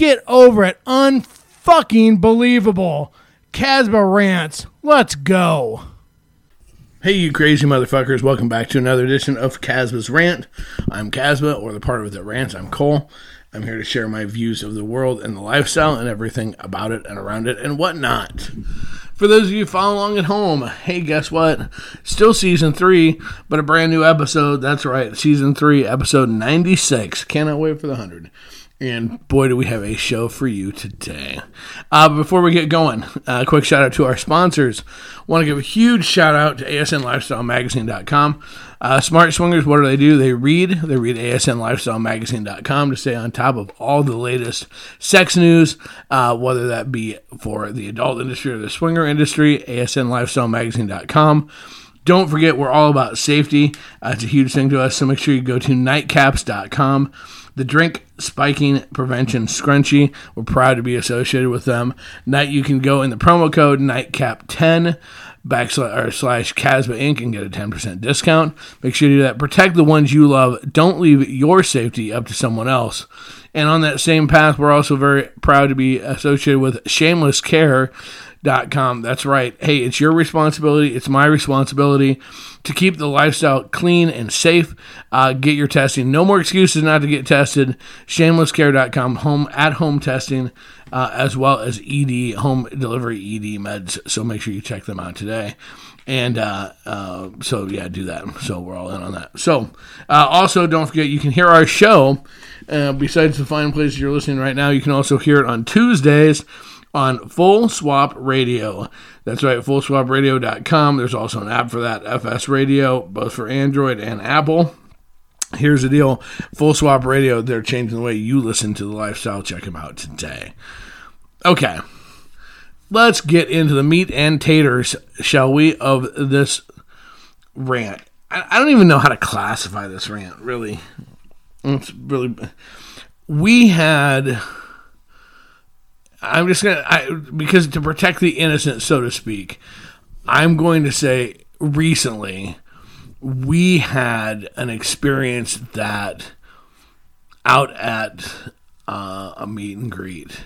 Get over it. Unfucking believable. Casba rants. Let's go. Hey, you crazy motherfuckers. Welcome back to another edition of Casba's Rant. I'm Casba, or the part of that rants. I'm Cole. I'm here to share my views of the world and the lifestyle and everything about it and around it and whatnot. For those of you following along at home, hey, guess what? Still season three, but a brand new episode. That's right, season three, episode 96. Cannot wait for the 100. And boy, do we have a show for you today. Uh, before we get going, a uh, quick shout out to our sponsors. Want to give a huge shout out to ASNLifestyleMagazine.com. Uh, Smart Swingers, what do they do? They read. They read ASNLifestyleMagazine.com to stay on top of all the latest sex news, uh, whether that be for the adult industry or the swinger industry. ASNLifestyleMagazine.com. Don't forget, we're all about safety. Uh, it's a huge thing to us, so make sure you go to nightcaps.com the drink spiking prevention scrunchie. We're proud to be associated with them. Night you can go in the promo code nightcap10 backslash or slash Casba Inc. and get a 10% discount. Make sure you do that. Protect the ones you love. Don't leave your safety up to someone else. And on that same path, we're also very proud to be associated with Shameless Care com. That's right. Hey, it's your responsibility. It's my responsibility to keep the lifestyle clean and safe. Uh, get your testing. No more excuses not to get tested. Shamelesscare.com, home at home testing, uh, as well as ED, home delivery ED meds. So make sure you check them out today. And uh, uh, so, yeah, do that. So we're all in on that. So, uh, also, don't forget you can hear our show. Uh, besides the fine places you're listening right now, you can also hear it on Tuesdays on Full Swap Radio. That's right, fullswapradio.com. There's also an app for that, FS Radio, both for Android and Apple. Here's the deal Full Swap Radio, they're changing the way you listen to the lifestyle. Check them out today. Okay, let's get into the meat and taters, shall we, of this rant. I don't even know how to classify this rant, really. It's really. We had I'm just gonna I, because to protect the innocent, so to speak. I'm going to say recently we had an experience that out at uh, a meet and greet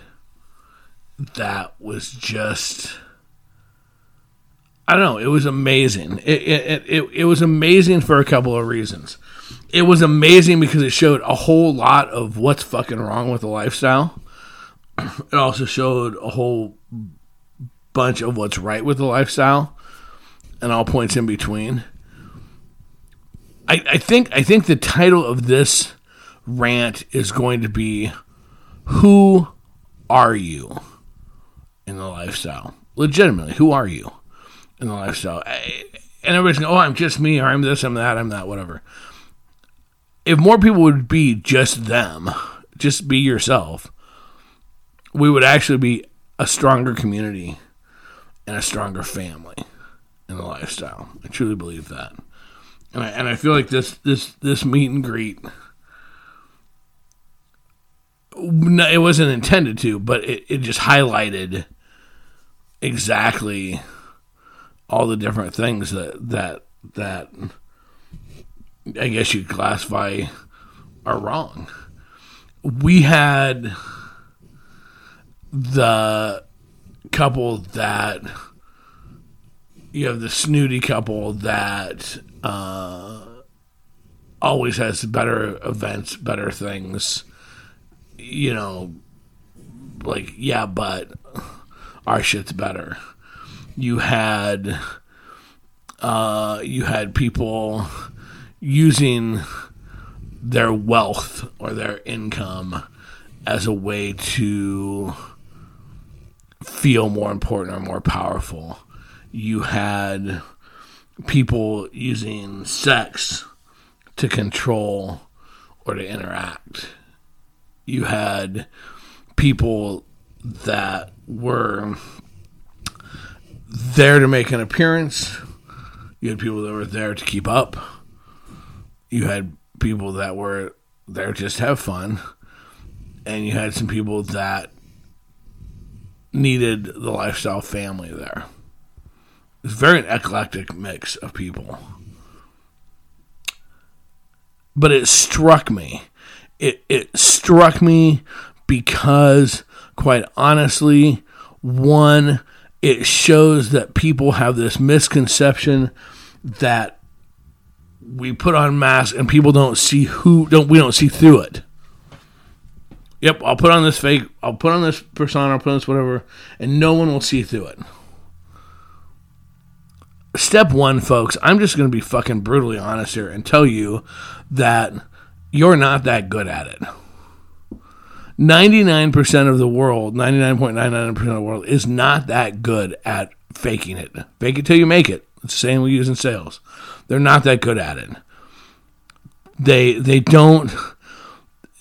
that was just I don't know. It was amazing. It, it, it, it was amazing for a couple of reasons. It was amazing because it showed a whole lot of what's fucking wrong with the lifestyle it also showed a whole bunch of what's right with the lifestyle and all points in between. I, I think I think the title of this rant is going to be Who are you in the lifestyle? Legitimately, who are you in the lifestyle? I, and everybody's going, oh, I'm just me, or I'm this, I'm that, I'm that, whatever. If more people would be just them, just be yourself, we would actually be a stronger community and a stronger family in the lifestyle. I truly believe that. And I, and I feel like this this this meet and greet it wasn't intended to, but it, it just highlighted exactly all the different things that that that I guess you classify are wrong. We had the couple that you have the snooty couple that uh, always has better events, better things. You know, like yeah, but our shit's better. You had uh, you had people using their wealth or their income as a way to feel more important or more powerful. You had people using sex to control or to interact. You had people that were there to make an appearance. You had people that were there to keep up. You had people that were there just have fun. And you had some people that needed the lifestyle family there. It's very an eclectic mix of people. But it struck me. It it struck me because quite honestly, one, it shows that people have this misconception that we put on masks and people don't see who don't we don't see through it. Yep, I'll put on this fake, I'll put on this persona, I'll put on this whatever, and no one will see through it. Step one, folks, I'm just going to be fucking brutally honest here and tell you that you're not that good at it. 99% of the world, 99.99% of the world, is not that good at faking it. Fake it till you make it. It's the same we use in sales. They're not that good at it. They they don't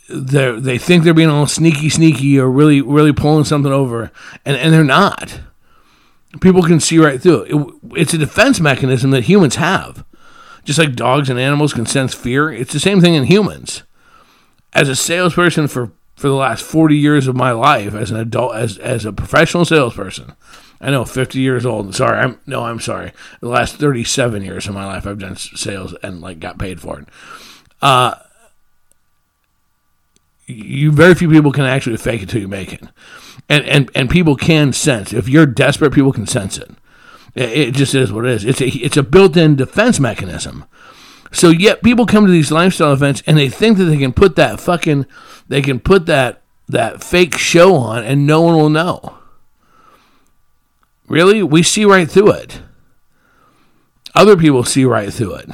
they they think they're being all sneaky sneaky or really really pulling something over and and they're not. People can see right through it. it. It's a defense mechanism that humans have. Just like dogs and animals can sense fear, it's the same thing in humans. As a salesperson for for the last 40 years of my life as an adult as as a professional salesperson, I know, 50 years old. Sorry, I'm no, I'm sorry. The last 37 years of my life, I've done sales and like got paid for it. Uh, you very few people can actually fake it till you make it, and and and people can sense if you're desperate. People can sense it. It just is what it is. It's a it's a built-in defense mechanism. So yet people come to these lifestyle events and they think that they can put that fucking they can put that that fake show on and no one will know. Really? We see right through it. Other people see right through it.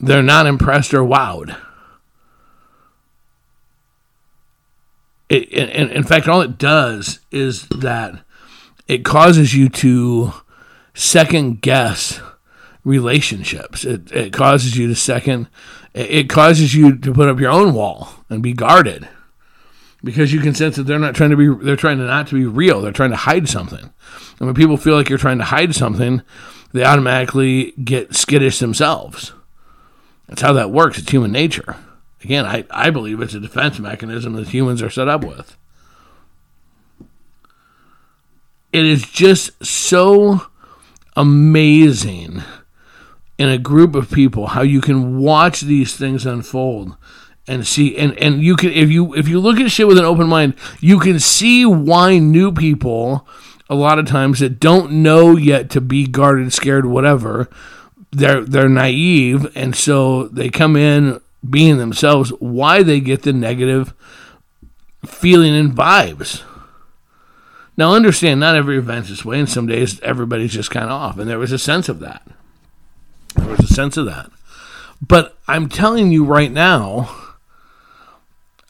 They're not impressed or wowed. It, in, in fact, all it does is that it causes you to second guess relationships. It, it causes you to second, it causes you to put up your own wall and be guarded because you can sense that they're not trying to be they're trying to not to be real. They're trying to hide something. And when people feel like you're trying to hide something they automatically get skittish themselves. That's how that works. It's human nature again i, I believe it's a defense mechanism that humans are set up with. It is just so amazing in a group of people how you can watch these things unfold and see and and you can if you if you look at shit with an open mind you can see why new people a lot of times that don't know yet to be guarded scared whatever they're they're naive and so they come in being themselves why they get the negative feeling and vibes. Now understand not every event's this way and some days everybody's just kind of off and there was a sense of that. There was a sense of that. But i'm telling you right now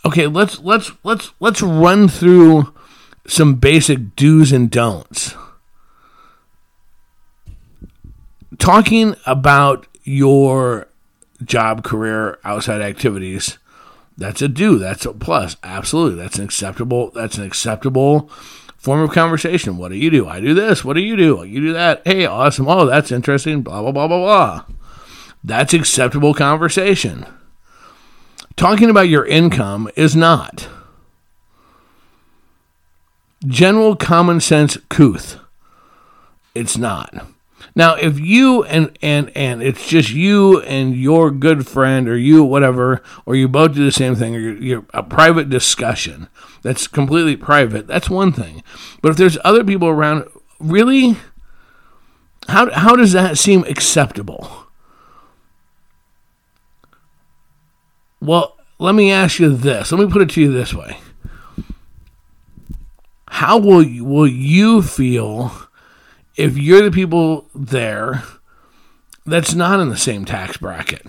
okay, let's let's let's let's run through some basic do's and don'ts. Talking about your job, career, outside activities, that's a do. That's a plus. Absolutely, that's an acceptable. That's an acceptable form of conversation. What do you do? I do this. What do you do? You do that. Hey, awesome. Oh, that's interesting. Blah blah blah blah blah. That's acceptable conversation. Talking about your income is not. General common sense couth. It's not. Now, if you and and and it's just you and your good friend or you whatever, or you both do the same thing, or you're, you're, a private discussion that's completely private, that's one thing. But if there's other people around, really, how how does that seem acceptable? Well, let me ask you this. Let me put it to you this way. How will you, will you feel if you're the people there that's not in the same tax bracket?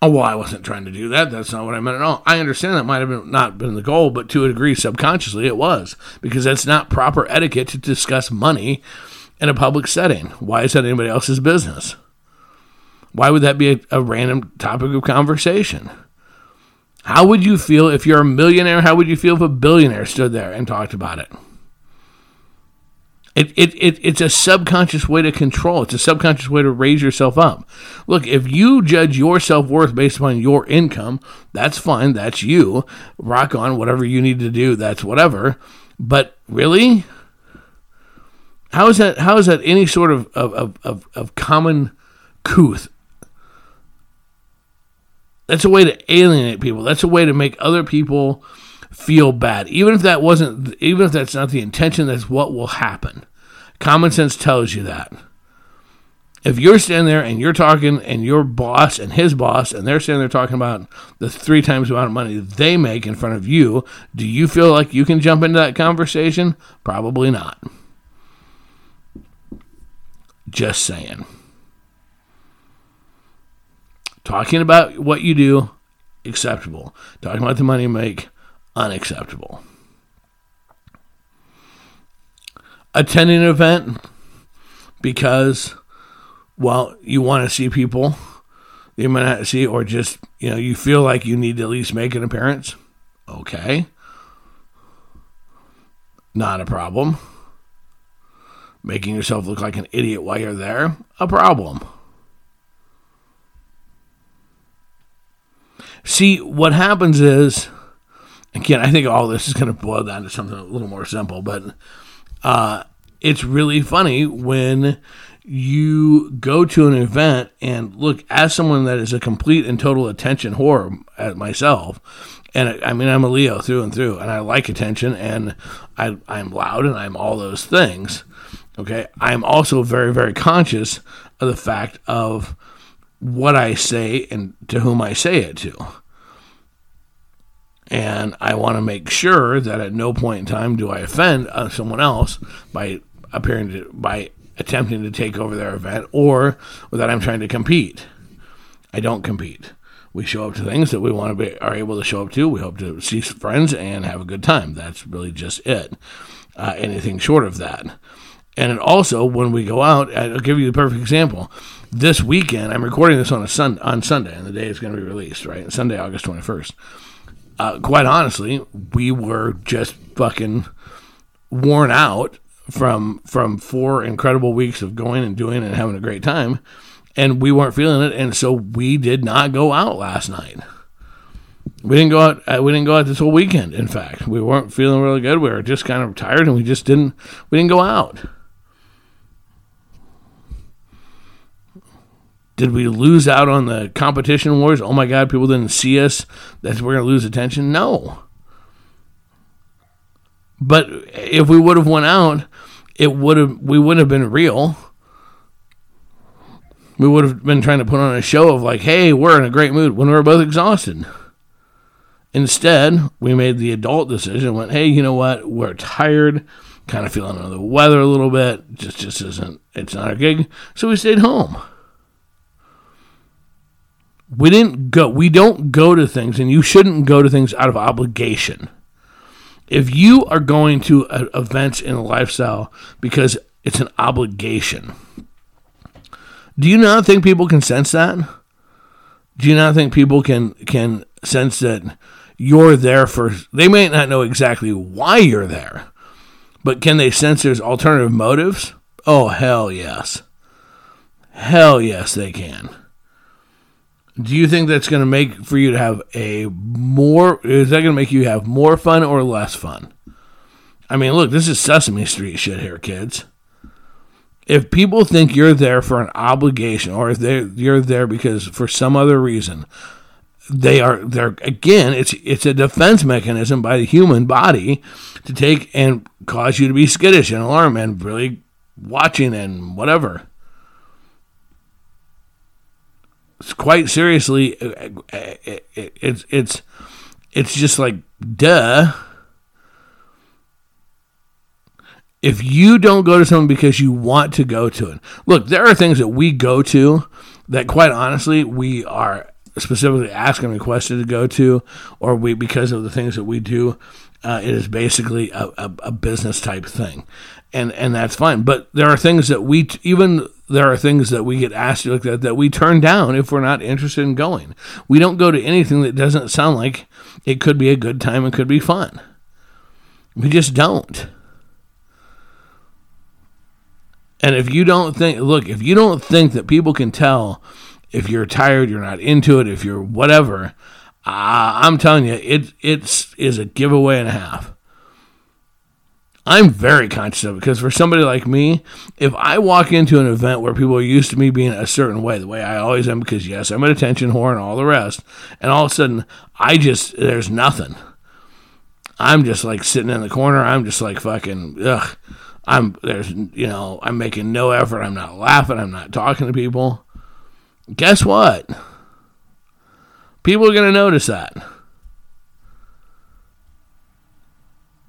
Oh, well, I wasn't trying to do that. That's not what I meant at all. I understand that might have been, not been the goal, but to a degree, subconsciously, it was because that's not proper etiquette to discuss money in a public setting. Why is that anybody else's business? Why would that be a, a random topic of conversation? How would you feel if you're a millionaire? How would you feel if a billionaire stood there and talked about it? It, it, it, it's a subconscious way to control. It's a subconscious way to raise yourself up. Look, if you judge your self worth based upon your income, that's fine. That's you. Rock on. Whatever you need to do, that's whatever. But really, how is that? How is that any sort of of, of, of common couth? That's a way to alienate people. That's a way to make other people feel bad. Even if that wasn't, even if that's not the intention, that's what will happen. Common sense tells you that. If you're standing there and you're talking and your boss and his boss and they're standing there talking about the three times the amount of money they make in front of you, do you feel like you can jump into that conversation? Probably not. Just saying. Talking about what you do, acceptable. Talking about the money you make, unacceptable. Attending an event because, well, you want to see people you might not see, or just, you know, you feel like you need to at least make an appearance. Okay. Not a problem. Making yourself look like an idiot while you're there, a problem. See, what happens is, again, I think all this is going to boil down to something a little more simple, but uh, it's really funny when you go to an event and look as someone that is a complete and total attention whore at myself and I mean I'm a Leo through and through and I like attention and I I'm loud and I'm all those things okay? I'm also very very conscious of the fact of what I say and to whom I say it to and I want to make sure that at no point in time do I offend uh, someone else by appearing to by attempting to take over their event or that I'm trying to compete. I don't compete. We show up to things that we want to be are able to show up to. We hope to see friends and have a good time. That's really just it. Uh, anything short of that. And also, when we go out, I'll give you the perfect example. This weekend, I'm recording this on a sun on Sunday, and the day it's going to be released, right? Sunday, August 21st. Uh, quite honestly, we were just fucking worn out from from four incredible weeks of going and doing and having a great time, and we weren't feeling it, and so we did not go out last night. We didn't go out. Uh, we didn't go out this whole weekend. In fact, we weren't feeling really good. We were just kind of tired, and we just didn't. We didn't go out. Did we lose out on the competition wars? Oh my God, people didn't see us. That we're going to lose attention. No. But if we would have went out, it would have we wouldn't have been real. We would have been trying to put on a show of like, hey, we're in a great mood when we were both exhausted. Instead, we made the adult decision. Went, hey, you know what? We're tired, kind of feeling under the weather a little bit. Just, just isn't. It's not a gig, so we stayed home. We didn't go. We don't go to things, and you shouldn't go to things out of obligation if you are going to events in a lifestyle because it's an obligation, do you not think people can sense that? Do you not think people can can sense that you're there for? They may not know exactly why you're there, but can they sense there's alternative motives? Oh hell yes, hell yes they can do you think that's going to make for you to have a more is that going to make you have more fun or less fun? I mean look this is sesame street shit here kids. If people think you're there for an obligation or if they you're there because for some other reason they are they're again it's it's a defense mechanism by the human body to take and cause you to be skittish and alarm and really watching and whatever quite seriously, uh, uh, it's it's it's just like duh. If you don't go to something because you want to go to it, look, there are things that we go to that, quite honestly, we are specifically asked and requested to go to, or we because of the things that we do. Uh, it is basically a, a, a, business type thing, and and that's fine. But there are things that we even there are things that we get asked to look at that we turn down if we're not interested in going. We don't go to anything that doesn't sound like it could be a good time and could be fun. We just don't. And if you don't think, look, if you don't think that people can tell if you're tired, you're not into it, if you're whatever, uh, I'm telling you, it it's is a giveaway and a half. I'm very conscious of it because for somebody like me, if I walk into an event where people are used to me being a certain way, the way I always am, because yes, I'm an attention whore and all the rest, and all of a sudden I just there's nothing. I'm just like sitting in the corner. I'm just like fucking ugh. I'm there's you know I'm making no effort. I'm not laughing. I'm not talking to people. Guess what? People are gonna notice that.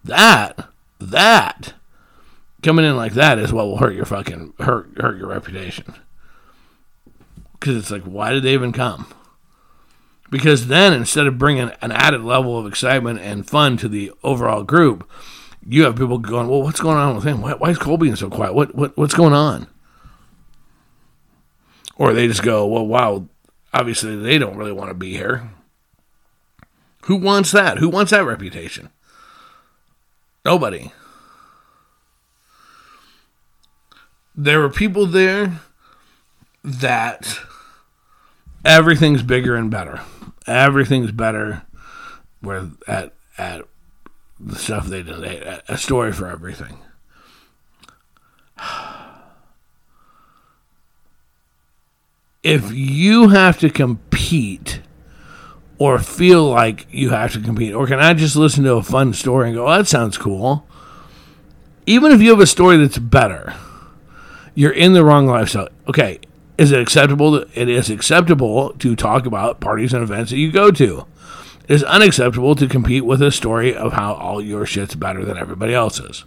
That that coming in like that is what will hurt your fucking hurt hurt your reputation. Because it's like, why did they even come? Because then instead of bringing an added level of excitement and fun to the overall group, you have people going, "Well, what's going on with him? Why, why is Cole being so quiet? What what what's going on?" Or they just go, "Well, wow, obviously they don't really want to be here." Who wants that? Who wants that reputation? Nobody. There were people there that everything's bigger and better. Everything's better. Where at at the stuff they did, they, a story for everything. If you have to compete or feel like you have to compete, or can I just listen to a fun story and go, oh, that sounds cool? Even if you have a story that's better, you're in the wrong lifestyle. Okay, is it acceptable? To, it is acceptable to talk about parties and events that you go to. It is unacceptable to compete with a story of how all your shit's better than everybody else's.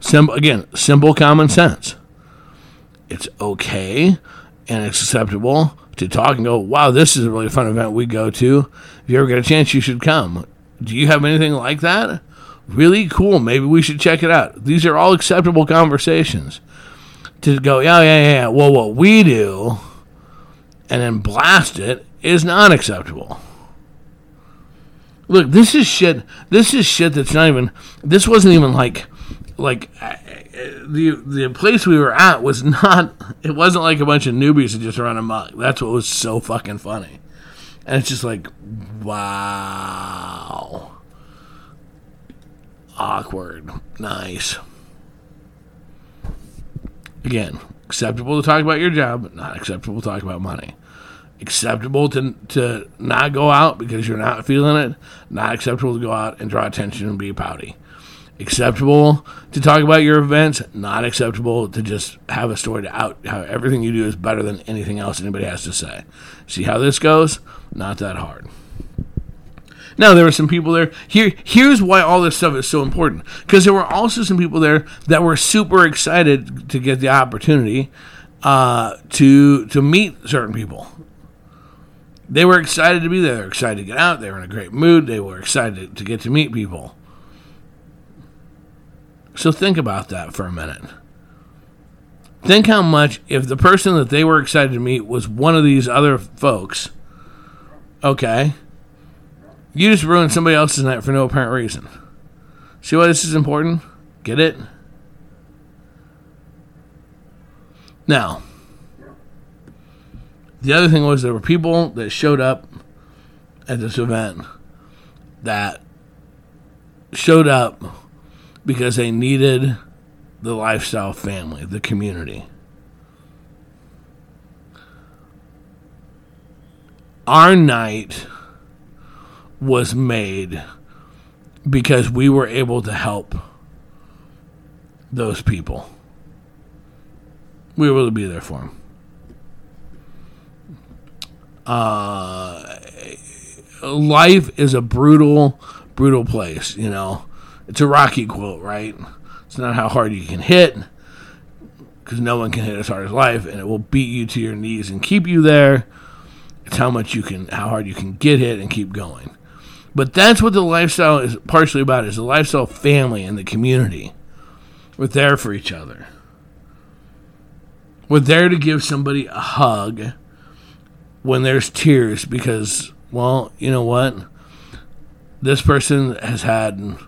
Sim- again, simple common sense. It's okay and it's acceptable to talk and go, wow, this is a really fun event we go to. If you ever get a chance, you should come. Do you have anything like that? Really cool. Maybe we should check it out. These are all acceptable conversations. To go, yeah, yeah, yeah. Well, what we do and then blast it is not acceptable. Look, this is shit. This is shit that's not even. This wasn't even like, like the the place we were at was not. It wasn't like a bunch of newbies that just run amok. That's what was so fucking funny, and it's just like, wow, awkward, nice. Again, acceptable to talk about your job, but not acceptable to talk about money. Acceptable to to not go out because you're not feeling it. Not acceptable to go out and draw attention and be pouty acceptable to talk about your events, not acceptable to just have a story to out how everything you do is better than anything else anybody has to say. See how this goes? Not that hard. Now there were some people there. Here, here's why all this stuff is so important. Because there were also some people there that were super excited to get the opportunity uh, to to meet certain people. They were excited to be there. They were excited to get out. They were in a great mood. They were excited to get to meet people. So think about that for a minute. Think how much, if the person that they were excited to meet was one of these other folks, okay, you just ruined somebody else's night for no apparent reason. See why this is important? Get it? Now, the other thing was there were people that showed up at this event that showed up because they needed the lifestyle family, the community. Our night was made because we were able to help those people. We were able to be there for them. Uh, life is a brutal, brutal place, you know. It's a Rocky quote, right? It's not how hard you can hit, because no one can hit as hard as life, and it will beat you to your knees and keep you there. It's how much you can, how hard you can get hit and keep going. But that's what the lifestyle is partially about: is the lifestyle family and the community. We're there for each other. We're there to give somebody a hug when there's tears because, well, you know what? This person has had,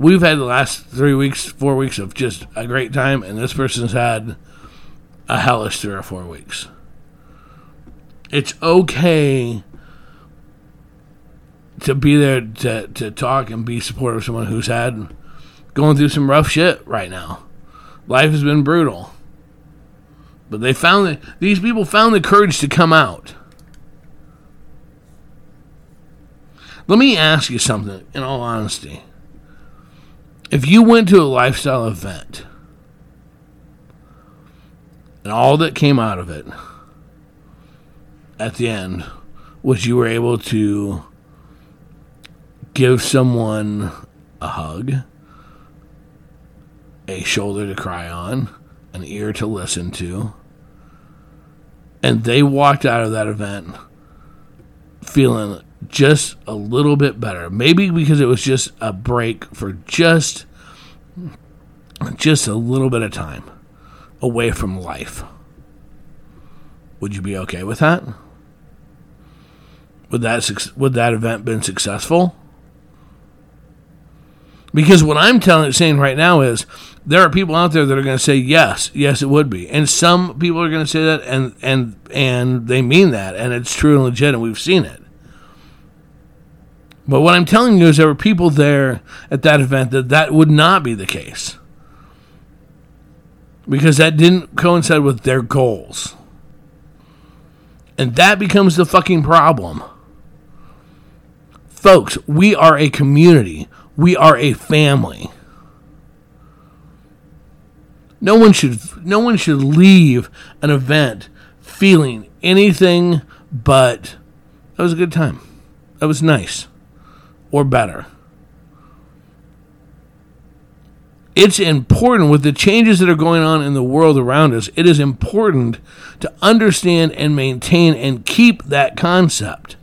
we've had the last three weeks, four weeks of just a great time, and this person's had a hellish three or four weeks. It's okay to be there to, to talk and be supportive of someone who's had going through some rough shit right now. Life has been brutal. But they found that these people found the courage to come out. Let me ask you something, in all honesty. If you went to a lifestyle event and all that came out of it at the end was you were able to give someone a hug, a shoulder to cry on, an ear to listen to, and they walked out of that event feeling just a little bit better. Maybe because it was just a break for just just a little bit of time away from life. Would you be okay with that? Would that would that event been successful? Because what I'm telling saying right now is there are people out there that are going to say yes, yes, it would be, and some people are going to say that, and and and they mean that, and it's true and legit, and we've seen it. But what I'm telling you is there were people there at that event that that would not be the case. Because that didn't coincide with their goals. And that becomes the fucking problem. Folks, we are a community. We are a family. No one should no one should leave an event feeling anything but that was a good time. That was nice or better. It's important with the changes that are going on in the world around us. It is important to understand and maintain and keep that concept.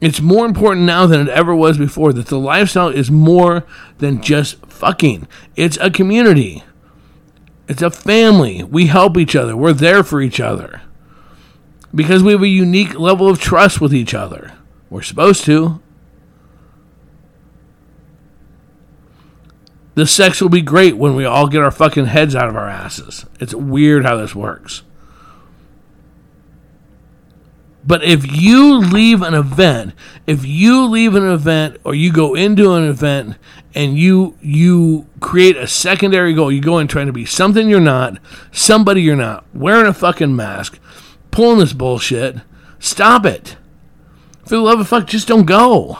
It's more important now than it ever was before that the lifestyle is more than just fucking. It's a community. It's a family. We help each other. We're there for each other. Because we have a unique level of trust with each other. We're supposed to. The sex will be great when we all get our fucking heads out of our asses. It's weird how this works. But if you leave an event, if you leave an event or you go into an event and you you create a secondary goal, you go in trying to be something you're not, somebody you're not, wearing a fucking mask, pulling this bullshit, stop it. For the love of fuck, just don't go.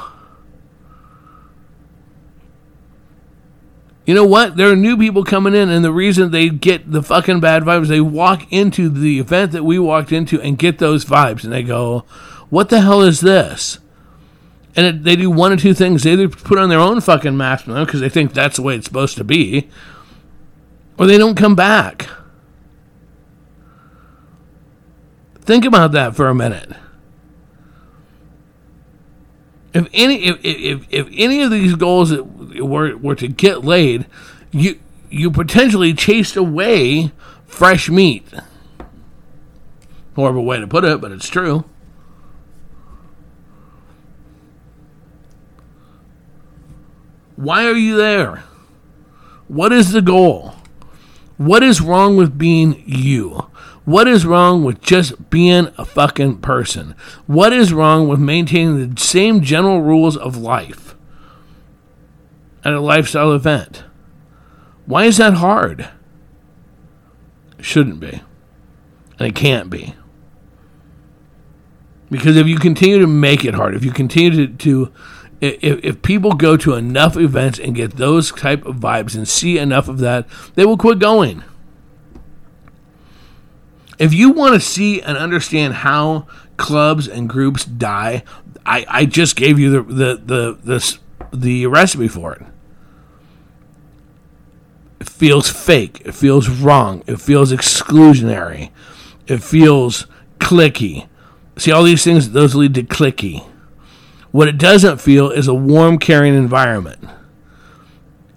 You know what? There are new people coming in, and the reason they get the fucking bad vibes, they walk into the event that we walked into and get those vibes, and they go, What the hell is this? And it, they do one or two things. They either put on their own fucking mask because they think that's the way it's supposed to be, or they don't come back. Think about that for a minute. If any if, if, if any of these goals were were to get laid, you you potentially chased away fresh meat. Horrible way to put it, but it's true. Why are you there? What is the goal? What is wrong with being you? What is wrong with just being a fucking person? What is wrong with maintaining the same general rules of life at a lifestyle event? Why is that hard? It shouldn't be. And it can't be. Because if you continue to make it hard, if you continue to, to if, if people go to enough events and get those type of vibes and see enough of that, they will quit going if you want to see and understand how clubs and groups die, I, I just gave you the the the the, the recipe for it. It feels fake. It feels wrong. It feels exclusionary. It feels cliquey. See all these things; those lead to cliquey. What it doesn't feel is a warm, caring environment.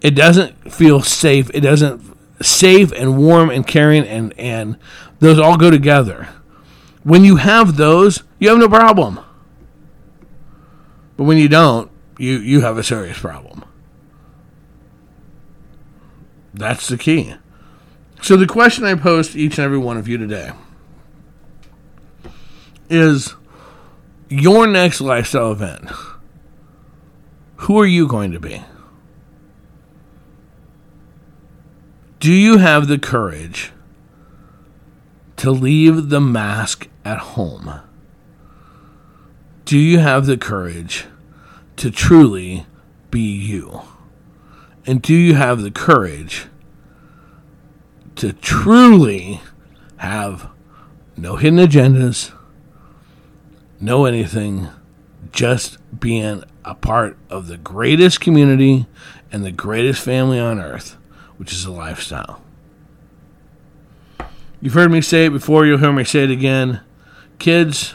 It doesn't feel safe. It doesn't safe and warm and caring and and those all go together. When you have those, you have no problem. But when you don't, you you have a serious problem. That's the key. So the question I pose to each and every one of you today is your next lifestyle event. Who are you going to be? Do you have the courage to leave the mask at home? Do you have the courage to truly be you? And do you have the courage to truly have no hidden agendas, no anything, just being a part of the greatest community and the greatest family on earth, which is a lifestyle? You've heard me say it before, you'll hear me say it again. Kids,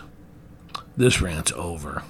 this rant's over.